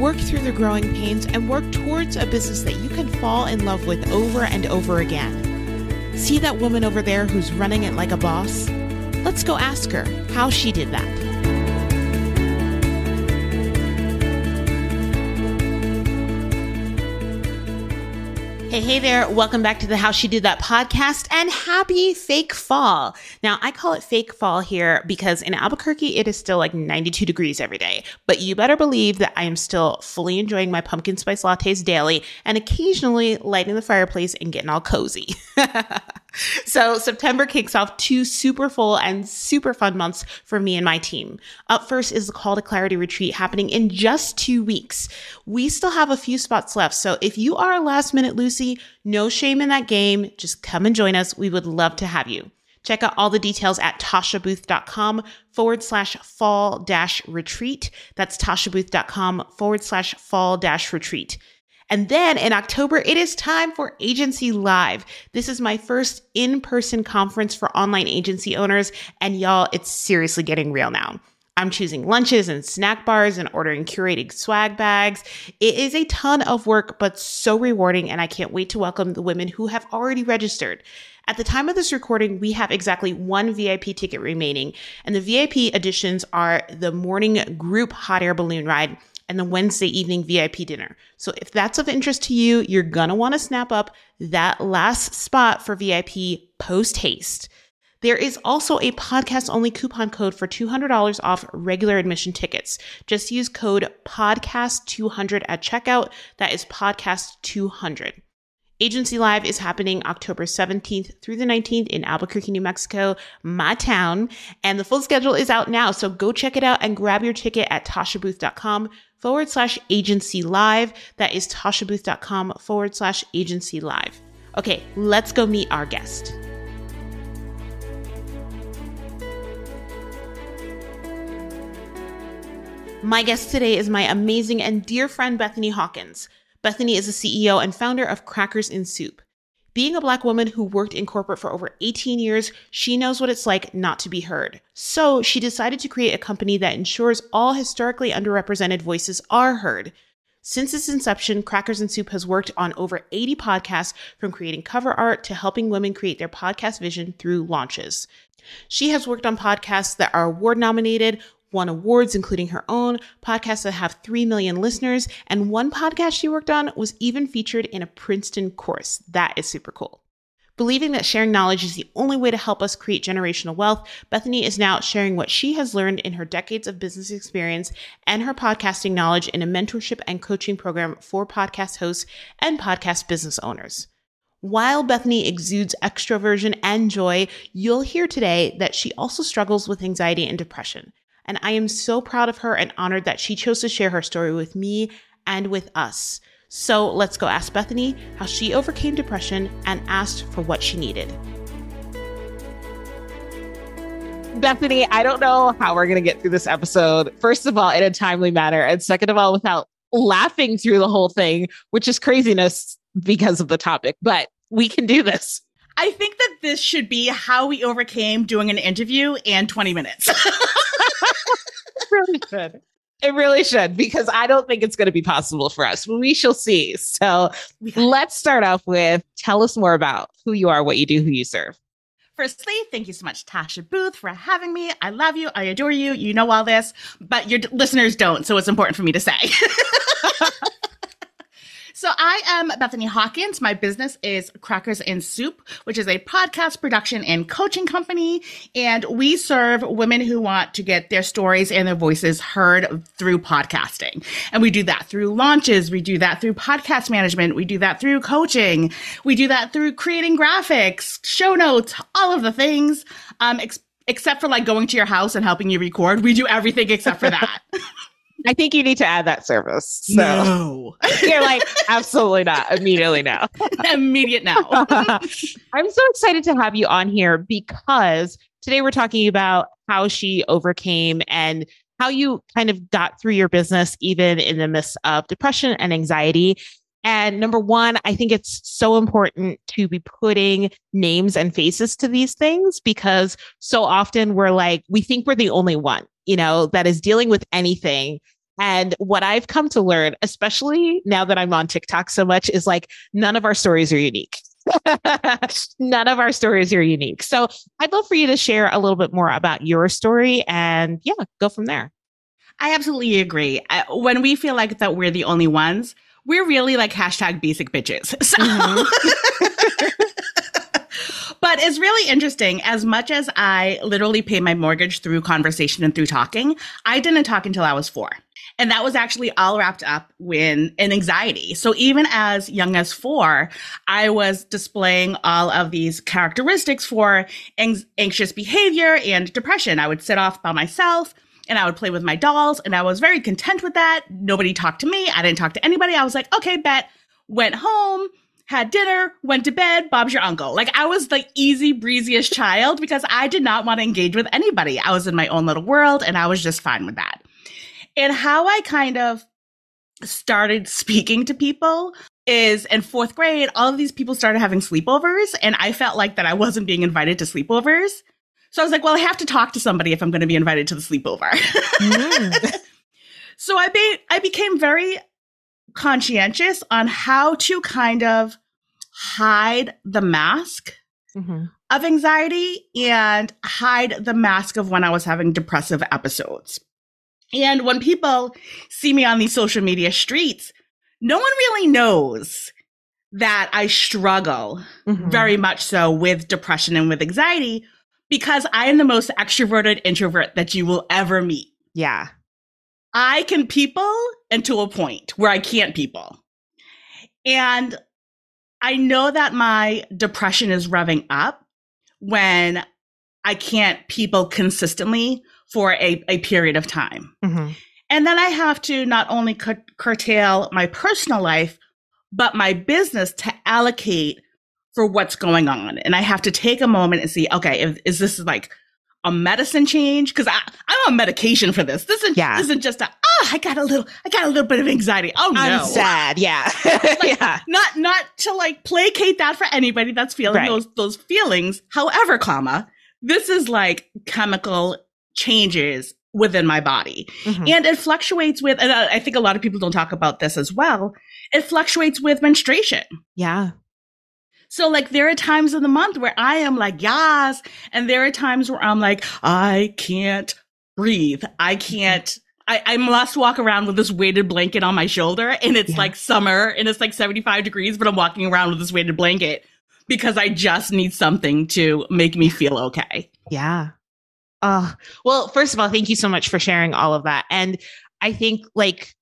work through the growing pains, and work towards a business that you can fall in love with over and over again. See that woman over there who's running it like a boss? Let's go ask her how she did that. Hey, hey there. Welcome back to the How She Did That podcast and happy fake fall. Now, I call it fake fall here because in Albuquerque, it is still like 92 degrees every day. But you better believe that I am still fully enjoying my pumpkin spice lattes daily and occasionally lighting the fireplace and getting all cozy. so September kicks off two super full and super fun months for me and my team. Up first is the Call to Clarity retreat happening in just two weeks. We still have a few spots left. So if you are a last minute Lucy, no shame in that game. Just come and join us. We would love to have you. Check out all the details at tashabooth.com forward slash fall dash retreat. That's tashabooth.com forward slash fall dash retreat. And then in October, it is time for Agency Live. This is my first in person conference for online agency owners. And y'all, it's seriously getting real now. I'm choosing lunches and snack bars and ordering curated swag bags. It is a ton of work, but so rewarding. And I can't wait to welcome the women who have already registered. At the time of this recording, we have exactly one VIP ticket remaining, and the VIP additions are the morning group hot air balloon ride and the Wednesday evening VIP dinner. So if that's of interest to you, you're going to want to snap up that last spot for VIP post haste. There is also a podcast only coupon code for $200 off regular admission tickets. Just use code podcast200 at checkout. That is podcast200. Agency Live is happening October 17th through the 19th in Albuquerque, New Mexico, my town. And the full schedule is out now. So go check it out and grab your ticket at tashabooth.com forward slash agency live. That is tashabooth.com forward slash agency live. Okay, let's go meet our guest. My guest today is my amazing and dear friend Bethany Hawkins. Bethany is the CEO and founder of Crackers in Soup. Being a black woman who worked in corporate for over 18 years, she knows what it's like not to be heard. So she decided to create a company that ensures all historically underrepresented voices are heard. Since its inception, Crackers and Soup has worked on over 80 podcasts from creating cover art to helping women create their podcast vision through launches. She has worked on podcasts that are award nominated, won awards, including her own, podcasts that have 3 million listeners, and one podcast she worked on was even featured in a Princeton course. That is super cool. Believing that sharing knowledge is the only way to help us create generational wealth, Bethany is now sharing what she has learned in her decades of business experience and her podcasting knowledge in a mentorship and coaching program for podcast hosts and podcast business owners. While Bethany exudes extroversion and joy, you'll hear today that she also struggles with anxiety and depression. And I am so proud of her and honored that she chose to share her story with me and with us. So let's go ask Bethany how she overcame depression and asked for what she needed. Bethany, I don't know how we're going to get through this episode. First of all, in a timely manner. And second of all, without laughing through the whole thing, which is craziness because of the topic, but we can do this. I think that this should be how we overcame doing an interview in 20 minutes. really should. It really should, because I don't think it's going to be possible for us. We shall see. So let's start off with tell us more about who you are, what you do, who you serve. Firstly, thank you so much, Tasha Booth, for having me. I love you. I adore you. You know all this, but your d- listeners don't. So it's important for me to say. So I am Bethany Hawkins. My business is Crackers and Soup, which is a podcast production and coaching company. And we serve women who want to get their stories and their voices heard through podcasting. And we do that through launches. We do that through podcast management. We do that through coaching. We do that through creating graphics, show notes, all of the things. Um, ex- except for like going to your house and helping you record. We do everything except for that. I think you need to add that service. So No. you're like, absolutely not. Immediately now. Immediate now. I'm so excited to have you on here because today we're talking about how she overcame and how you kind of got through your business, even in the midst of depression and anxiety. And number one, I think it's so important to be putting names and faces to these things because so often we're like, we think we're the only one, you know, that is dealing with anything. And what I've come to learn, especially now that I'm on TikTok so much, is like none of our stories are unique. none of our stories are unique. So I'd love for you to share a little bit more about your story and yeah, go from there. I absolutely agree. When we feel like that we're the only ones, we're really like hashtag basic bitches. So, mm-hmm. but it's really interesting. As much as I literally pay my mortgage through conversation and through talking, I didn't talk until I was four. And that was actually all wrapped up in, in anxiety. So even as young as four, I was displaying all of these characteristics for ang- anxious behavior and depression. I would sit off by myself and I would play with my dolls and I was very content with that. Nobody talked to me. I didn't talk to anybody. I was like, okay, bet. Went home, had dinner, went to bed, Bob's your uncle. Like I was the easy breeziest child because I did not want to engage with anybody. I was in my own little world and I was just fine with that. And how I kind of started speaking to people is in fourth grade, all of these people started having sleepovers and I felt like that I wasn't being invited to sleepovers. So I was like, well, I have to talk to somebody if I'm going to be invited to the sleepover. Mm. so I be- I became very conscientious on how to kind of hide the mask Mhm. of anxiety and hide the mask of when I was having depressive episodes. And when people see me on these social media streets, no one really knows that I struggle Mhm. very much so with depression and with anxiety because I am the most extroverted introvert that you will ever meet. Yeah. I can people until a point where I can't people. And I know that my depression is revving up when I can't people consistently for a, a period of time. Mhm. And then I have to not only cur- curtail my personal life, but my business to allocate for what's going on. And I have to take a moment and see, okay, if, is this like a medicine change? Because I'm on medication for this. This isn't, Yeah. isn't just a, ah, I got a little, I got a little bit of anxiety. Oh no. I'm sad. Yeah. yeah. Not, not to like placate that for anybody that's feeling Right. those, those feelings. However, comma, this is like chemical changes within my body. Mhm. And it fluctuates with, and I I think a lot of people don't talk about this as well. It fluctuates with menstruation. Yeah. So, like, there are times in the month where I am like, yas. And there are times where I'm like, I can't breathe. I can't. I, I must walk around with this weighted blanket on my shoulder and it's Yeah. like summer and it's like 75 degrees, but I'm walking around with this weighted blanket because I just need something to make me feel okay. Yeah. Uh, well, first of all, thank you so much for sharing all of that. And I think like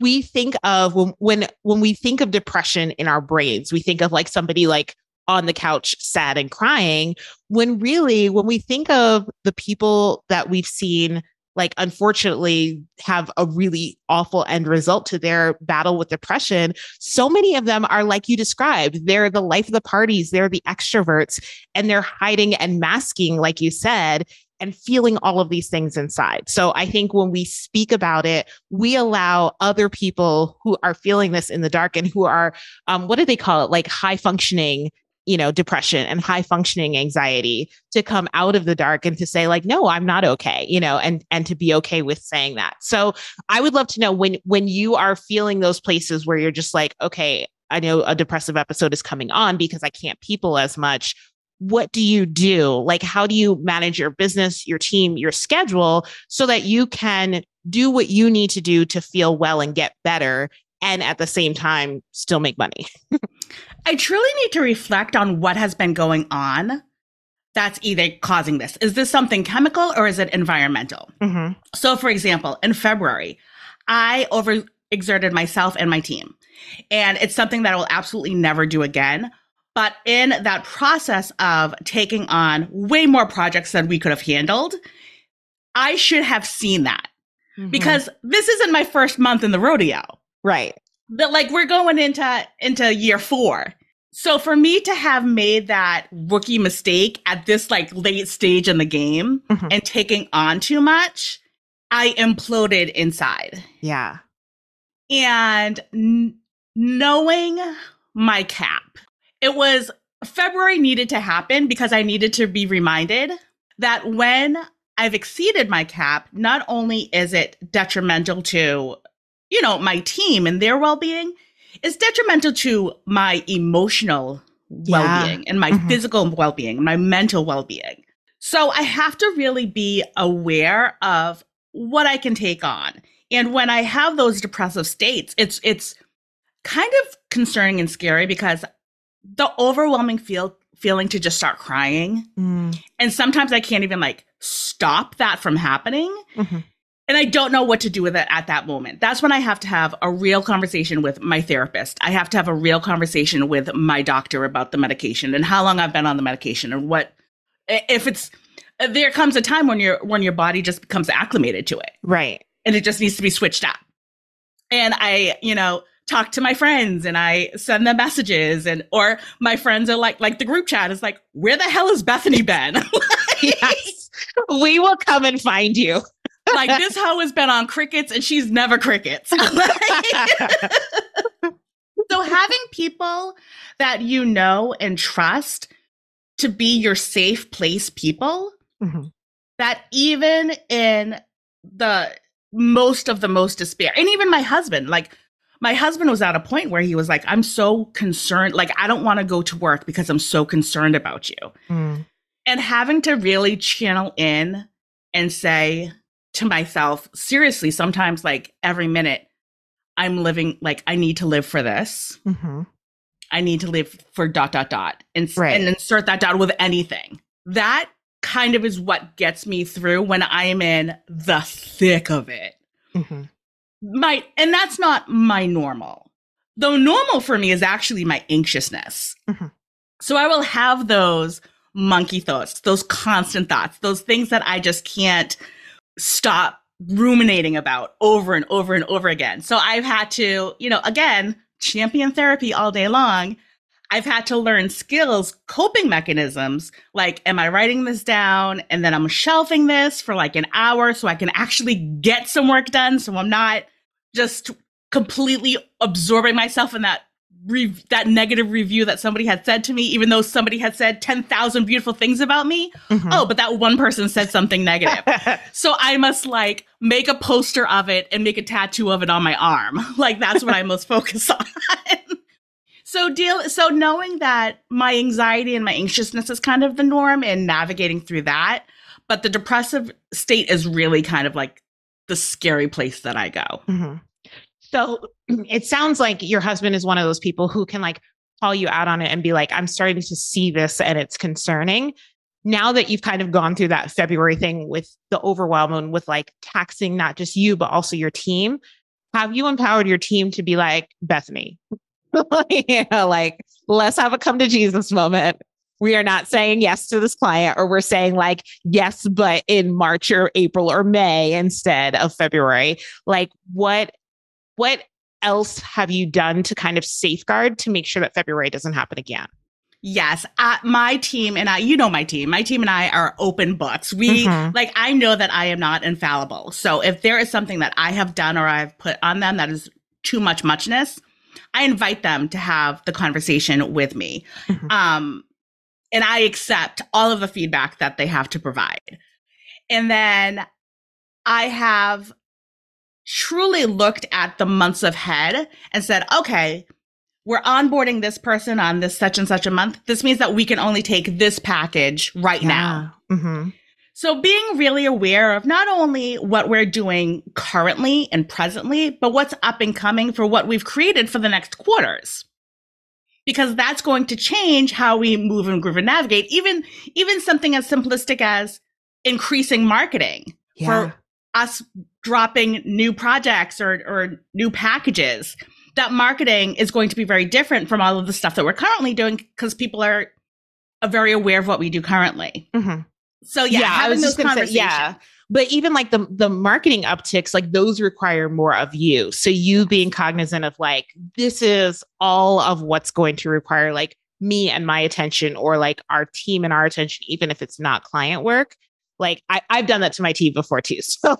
we think of when when when we think of depression in our brains, we think of like somebody like on the couch sad and crying when really when we think of the people that we've seen like unfortunately have a really awful end result to their battle with depression so many of them are like you described they're the life of the parties they're the extroverts and they're hiding and masking like you said and feeling all of these things inside. So I think when we speak about it, we allow other people who are feeling this in the dark and who are, um, what do they call it? Like high functioning, you know, depression and high functioning anxiety to come out of the dark and to say like, no, I'm not okay, you know, and, and to be okay with saying that. So I would love to know when, when you are feeling those places where you're just like, okay, I know a depressive episode is coming on because I can't people as much what do you do? Like, how do you manage your business, your team, your schedule so that you can do what you need to do to feel well and get better and at the same time still make money? I truly need to reflect on what has been going on that's either causing this. Is this something chemical or is it environmental? Mm-hmm. So, for example, in February, I overexerted myself and my team. And it's something that I will absolutely never do again. But in that process of taking on way more projects than we could have handled, I should have seen that. Mhm. because this isn't my first month in the rodeo. right. But like we're going into into year 4. So for me to have made that rookie mistake at this like late stage in the game Mhm. and taking on too much, I imploded inside. Yeah. and n- knowing my cap, it was February needed to happen because I needed to be reminded that when I've exceeded my cap, not only is it detrimental to, you know, my team and their well being, it's detrimental to my emotional Yeah. well being and my Mhm. physical well being, my mental well being. So I have to really be aware of what I can take on. And when I have those depressive states, it's it's kind of concerning and scary because the overwhelming feel feeling to just start crying. Mm. And sometimes I can't even like stop that from happening. Mhm. And I don't know what to do with it at that moment. That's when I have to have a real conversation with my therapist. I have to have a real conversation with my doctor about the medication and how long I've been on the medication and what if it's there comes a time when your when your body just becomes acclimated to it Right. and it just needs to be switched up. And I, you know, talk to my friends and I send them messages and or my friends are like like the group chat is like, where the hell is Bethany been? Yes. we will come and find you. like this hoe has been on crickets and she's never crickets. so having people that you know and trust to be your safe place people Mhm. that even in the most of the most despair and even my husband like my husband was at a point where he was like i'm so concerned like i don't want to go to work because i'm so concerned about you Mm. and having to really channel in and say to myself seriously sometimes like every minute i'm living like i need to live for this Mhm. i need to live for dot dot dot and, Right. and insert that dot with anything that kind of is what gets me through when i am in the thick of it Mhm. My and that's not my normal though normal for me is actually my anxiousness Mhm. so i will have those monkey thoughts those constant thoughts those things that i just can't stop ruminating about over and over and over again so i've had to you know again champion therapy all day long I've had to learn skills, coping mechanisms, like, am I writing this down? And then I'm shelving this for like an hour so I can actually get some work done. So I'm not just completely absorbing myself in that re- that negative review that somebody had said to me, even though somebody had said 10,000 beautiful things about me. Mhm. Oh, but that one person said something negative. So I must like make a poster of it and make a tattoo of it on my arm. Like that's what I must focus on. so deal so knowing that my anxiety and my anxiousness is kind of the norm and navigating through that, but the depressive state is really kind of like the scary place that I go. Mhm. So it sounds like your husband is one of those people who can like call you out on it and be like, I'm starting to see this and it's concerning. Now that you've kind of gone through that February thing with the overwhelm and with like taxing not just you, but also your team, have you empowered your team to be like, Bethany, yeah, like, let's have a come to Jesus moment. We are not saying yes to this client, or we're saying like, yes, but in March or April or May instead of February. Like, what what else have you done to kind of safeguard to make sure that February doesn't happen again? Yes, uh, my team and I, you know my team, my team and I are open books. We Mhm. like I know that I am not infallible. So if there is something that I have done or I've put on them that is too much muchness, I invite them to have the conversation with me. Mhm. Um and I accept all of the feedback that they have to provide. And then I have truly looked at the months ahead and said, okay, we're onboarding this person on this such and such a month. This means that we can only take this package right now. Mhm. So being really aware of not only what we're doing currently and presently, but what's up and coming for what we've created for the next quarters. Because that's going to change how we move and groove and navigate. Even, even something as simplistic as increasing marketing Yeah. for us dropping new projects or, or new packages. That marketing is going to be very different from all of the stuff that we're currently doing because people are, are very aware of what we do currently. Mhm. So yeah, Yeah, I having was those just gonna say, conversations. yeah. But even like the the marketing upticks like those require more of you. So you being cognizant of like this is all of what's going to require like me and my attention or like our team and our attention even if it's not client work like I, I've done that to my team before too. So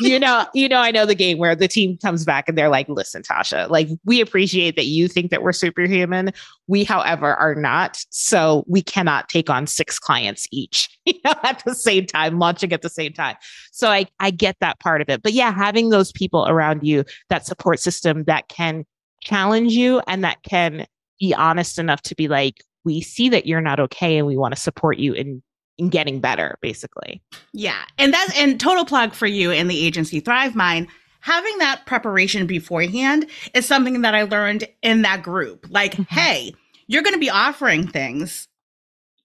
you know, you know, I know the game where the team comes back and they're like, listen, Tasha, like we appreciate that you think that we're superhuman. We, however, are not. So we cannot take on six clients each, you know, at the same time, launching at the same time. So I, I get that part of it. But yeah, having those people around you, that support system that can challenge you and that can be honest enough to be like, we see that you're not okay and we want to support you in in getting better, basically. Yeah. And that's and total plug for you and the agency Thrive Mind. Having that preparation beforehand is something that I learned in that group. Like, mm-hmm. hey, you're going to be offering things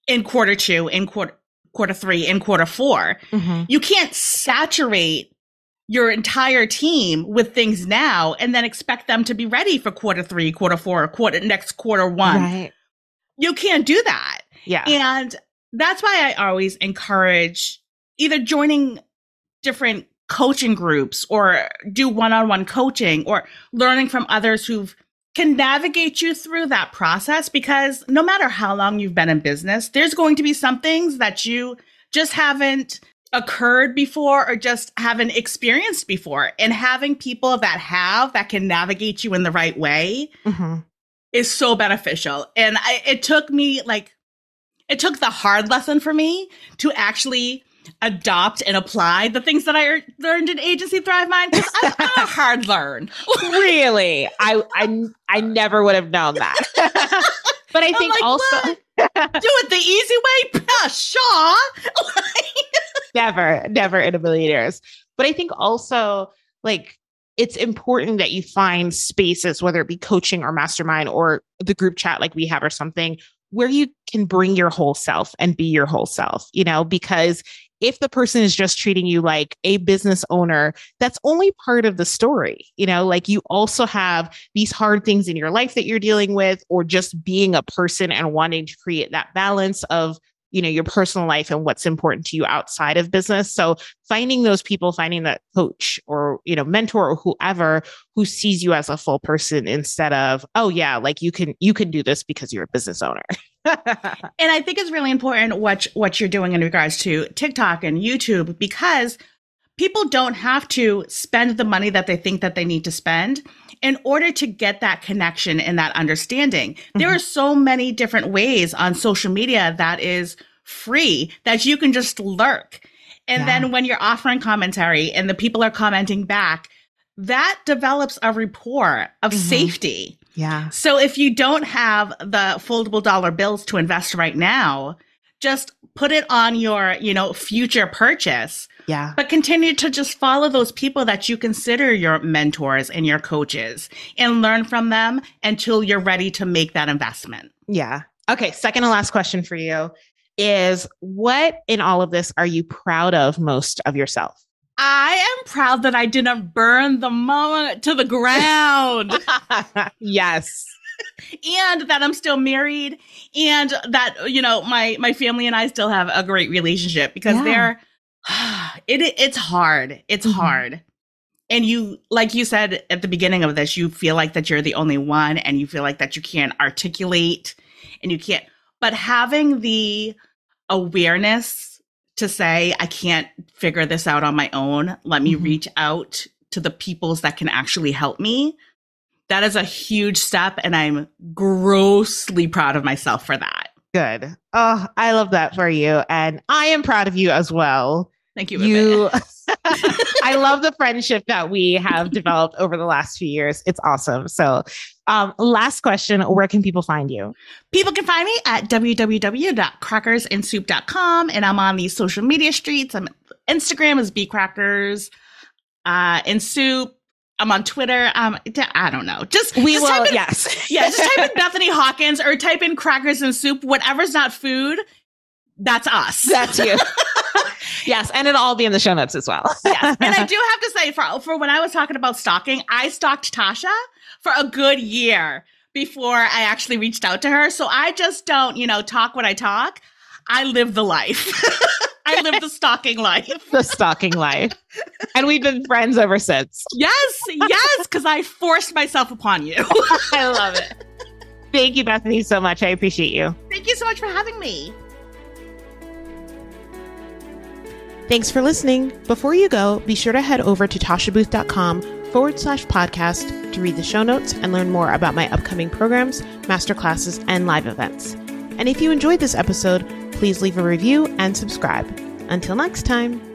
in quarter two, in quarter quarter three, in quarter 4 mm-hmm. You can't saturate your entire team with things now and then expect them to be ready for quarter three, quarter four, quarter next quarter one. Right. You can't do that. Yeah. And that's why I always encourage either joining different coaching groups or do one-on-one coaching or learning from others who've can navigate you through that process because no matter how long you've been in business, there's going to be some things that you just haven't occurred before or just haven't experienced before. And having people that have that can navigate you in the right way mm-hmm. is so beneficial. And I, it took me like it took the hard lesson for me to actually adopt and apply the things that I learned in Agency Thrive Mind because I'm, I'm, a hard learn. really, I I I never would have known that. but I think like, also do it the easy way, Shaw. never, never in a million years. But I think also like it's important that you find spaces, whether it be coaching or mastermind or the group chat like we have or something, where you can bring your whole self and be your whole self, you know, because if the person is just treating you like a business owner, that's only part of the story. You know, like you also have these hard things in your life that you're dealing with, or just being a person and wanting to create that balance of you know your personal life and what's important to you outside of business. So finding those people finding that coach or you know mentor or whoever who sees you as a full person instead of oh yeah like you can you can do this because you're a business owner. And i think it's really important what what you're doing in regards to tiktok and youtube because people don't have to spend the money that they think that they need to spend in order to get that connection and that understanding. Mm-hmm. There are so many different ways on social media that is free that you can just lurk. And yeah. then when you're offering commentary and the people are commenting back, that develops a rapport of mm-hmm. safety. Yeah. So if you don't have the foldable dollar bills to invest right now, just put it on your, you know, future purchase yeah. But continue to just follow those people that you consider your mentors and your coaches and learn from them until you're ready to make that investment. Yeah. Okay. Second and last question for you is what in all of this are you proud of most of yourself? I am proud that I didn't burn the mama to the ground. yes. and that I'm still married and that you know my my family and I still have a great relationship because yeah. they're it it's hard. It's mm-hmm. hard. And you like you said at the beginning of this, you feel like that you're the only one and you feel like that you can't articulate and you can't but having the awareness to say I can't figure this out on my own, let me mm-hmm. reach out to the peoples that can actually help me. That is a huge step and I'm grossly proud of myself for that. Good. Oh, I love that for you. And I am proud of you as well. Thank you. You I love the friendship that we have developed over the last few years. It's awesome. So, um, last question Where can people find you? People can find me at www.crackersandsoup.com. And I'm on these social media streets. I'm Instagram is bcrackers, uh, and soup. I'm on Twitter. Um, I don't know. Just we just will. In, yes. yeah. Just type in Bethany Hawkins or type in crackers and soup. Whatever's not food, that's us. That's you. yes, and it'll all be in the show notes as well. yes, and I do have to say, for for when I was talking about stalking, I stalked Tasha for a good year before I actually reached out to her. So I just don't, you know, talk what I talk. I live the life. I live the stalking life. the stalking life. And we've been friends ever since. Yes, yes, because I forced myself upon you. I love it. Thank you, Bethany, so much. I appreciate you. Thank you so much for having me. Thanks for listening. Before you go, be sure to head over to tashabooth.com forward slash podcast to read the show notes and learn more about my upcoming programs, masterclasses, and live events. And if you enjoyed this episode, please leave a review and subscribe. Until next time.